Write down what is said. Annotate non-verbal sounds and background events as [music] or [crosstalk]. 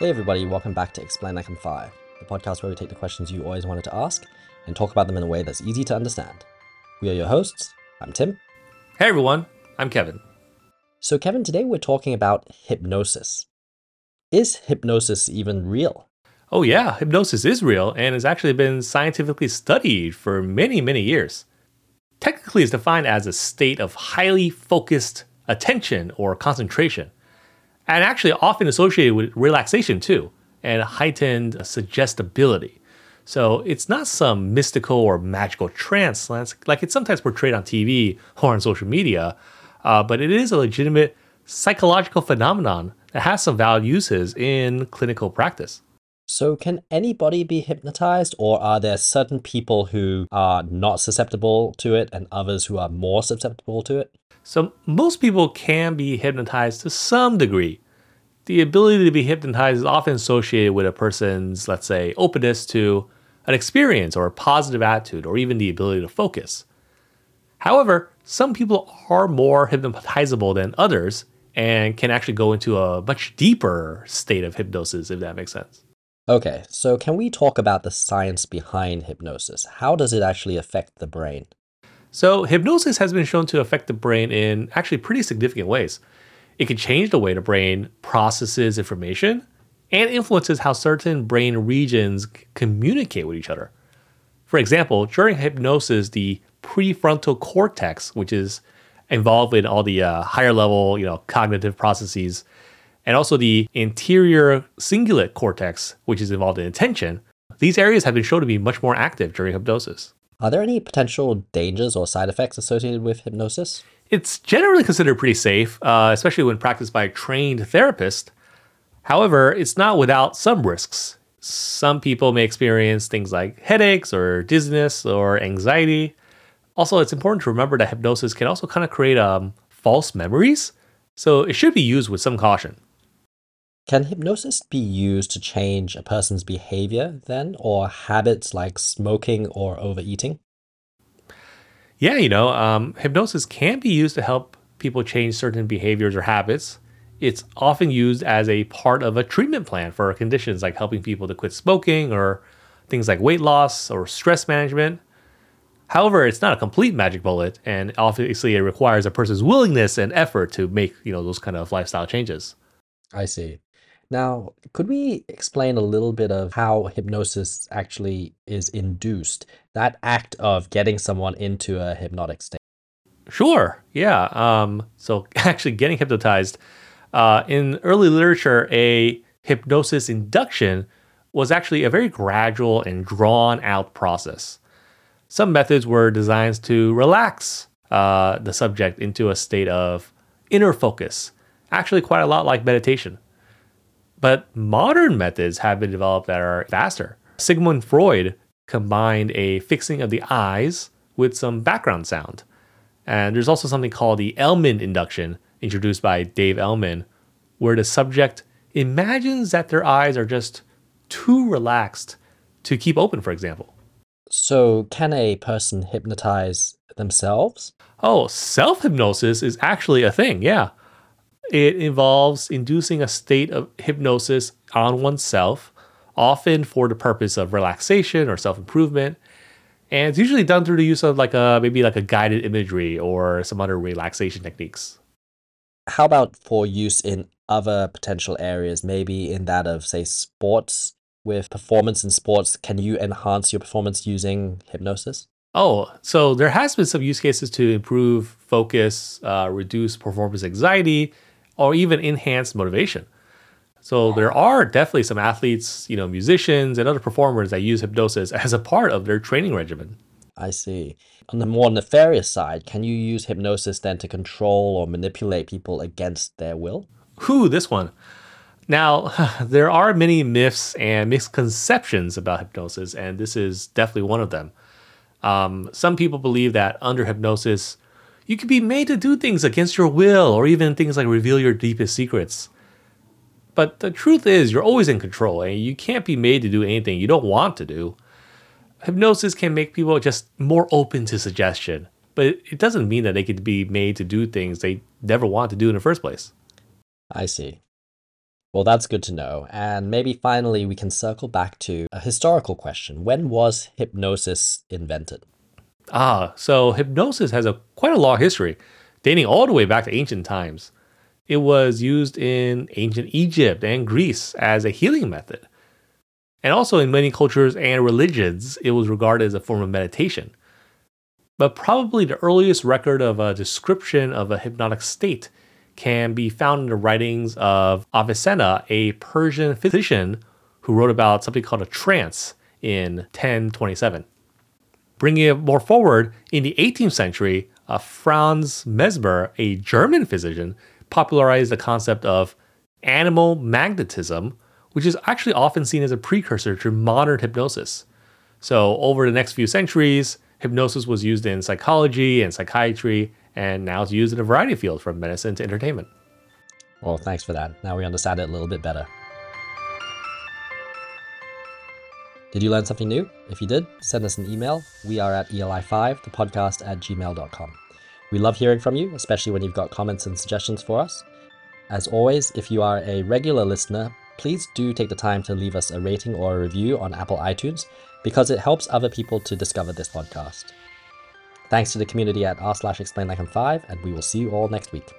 Hey everybody, welcome back to Explain Like I'm Five, the podcast where we take the questions you always wanted to ask and talk about them in a way that's easy to understand. We are your hosts. I'm Tim. Hey everyone, I'm Kevin. So, Kevin, today we're talking about hypnosis. Is hypnosis even real? Oh, yeah, hypnosis is real and has actually been scientifically studied for many, many years. Technically, it's defined as a state of highly focused attention or concentration, and actually often associated with relaxation too, and heightened suggestibility. So it's not some mystical or magical trance like it's sometimes portrayed on TV or on social media, uh, but it is a legitimate psychological phenomenon that has some valid uses in clinical practice. So, can anybody be hypnotized, or are there certain people who are not susceptible to it and others who are more susceptible to it? So, most people can be hypnotized to some degree. The ability to be hypnotized is often associated with a person's, let's say, openness to an experience or a positive attitude or even the ability to focus. However, some people are more hypnotizable than others and can actually go into a much deeper state of hypnosis, if that makes sense. Okay, so can we talk about the science behind hypnosis? How does it actually affect the brain? So, hypnosis has been shown to affect the brain in actually pretty significant ways. It can change the way the brain processes information and influences how certain brain regions communicate with each other. For example, during hypnosis, the prefrontal cortex, which is involved in all the uh, higher level, you know, cognitive processes, and also the anterior cingulate cortex, which is involved in attention. These areas have been shown to be much more active during hypnosis. Are there any potential dangers or side effects associated with hypnosis? It's generally considered pretty safe, uh, especially when practiced by a trained therapist. However, it's not without some risks. Some people may experience things like headaches or dizziness or anxiety. Also, it's important to remember that hypnosis can also kind of create um, false memories, so it should be used with some caution. Can hypnosis be used to change a person's behavior then, or habits like smoking or overeating? Yeah, you know, um, hypnosis can be used to help people change certain behaviors or habits. It's often used as a part of a treatment plan for conditions like helping people to quit smoking or things like weight loss or stress management. However, it's not a complete magic bullet, and obviously it requires a person's willingness and effort to make you know those kind of lifestyle changes. I see. Now, could we explain a little bit of how hypnosis actually is induced? That act of getting someone into a hypnotic state. Sure. Yeah. Um, so [laughs] actually, getting hypnotized uh, in early literature, a hypnosis induction was actually a very gradual and drawn out process. Some methods were designed to relax uh, the subject into a state of inner focus, actually, quite a lot like meditation. But modern methods have been developed that are faster. Sigmund Freud combined a fixing of the eyes with some background sound. And there's also something called the Elman induction, introduced by Dave Elman, where the subject imagines that their eyes are just too relaxed to keep open, for example. So, can a person hypnotize themselves? Oh, self hypnosis is actually a thing, yeah. It involves inducing a state of hypnosis on oneself, often for the purpose of relaxation or self improvement. And it's usually done through the use of like a maybe like a guided imagery or some other relaxation techniques. How about for use in other potential areas, maybe in that of say sports with performance in sports, can you enhance your performance using hypnosis? Oh, so there has been some use cases to improve focus, uh, reduce performance anxiety, or even enhance motivation. So there are definitely some athletes, you know, musicians and other performers that use hypnosis as a part of their training regimen. I see. On the more nefarious side, can you use hypnosis then to control or manipulate people against their will? Who this one? Now, [laughs] there are many myths and misconceptions about hypnosis, and this is definitely one of them. Um, some people believe that under hypnosis, you can be made to do things against your will, or even things like reveal your deepest secrets. But the truth is, you're always in control, and you can't be made to do anything you don't want to do. Hypnosis can make people just more open to suggestion, but it doesn't mean that they could be made to do things they never want to do in the first place. I see. Well, that's good to know. And maybe finally, we can circle back to a historical question. When was hypnosis invented? Ah, so hypnosis has a quite a long history, dating all the way back to ancient times. It was used in ancient Egypt and Greece as a healing method. And also in many cultures and religions, it was regarded as a form of meditation. But probably the earliest record of a description of a hypnotic state can be found in the writings of Avicenna, a Persian physician who wrote about something called a trance in 1027. Bringing it more forward, in the 18th century, uh, Franz Mesmer, a German physician, popularized the concept of animal magnetism, which is actually often seen as a precursor to modern hypnosis. So, over the next few centuries, hypnosis was used in psychology and psychiatry, and now it's used in a variety of fields from medicine to entertainment. Well, thanks for that. Now we understand it a little bit better. Did you learn something new? If you did, send us an email. We are at ELI5, the podcast at gmail.com. We love hearing from you, especially when you've got comments and suggestions for us. As always, if you are a regular listener, please do take the time to leave us a rating or a review on Apple iTunes because it helps other people to discover this podcast. Thanks to the community at r slash explain like I'm 5, and we will see you all next week.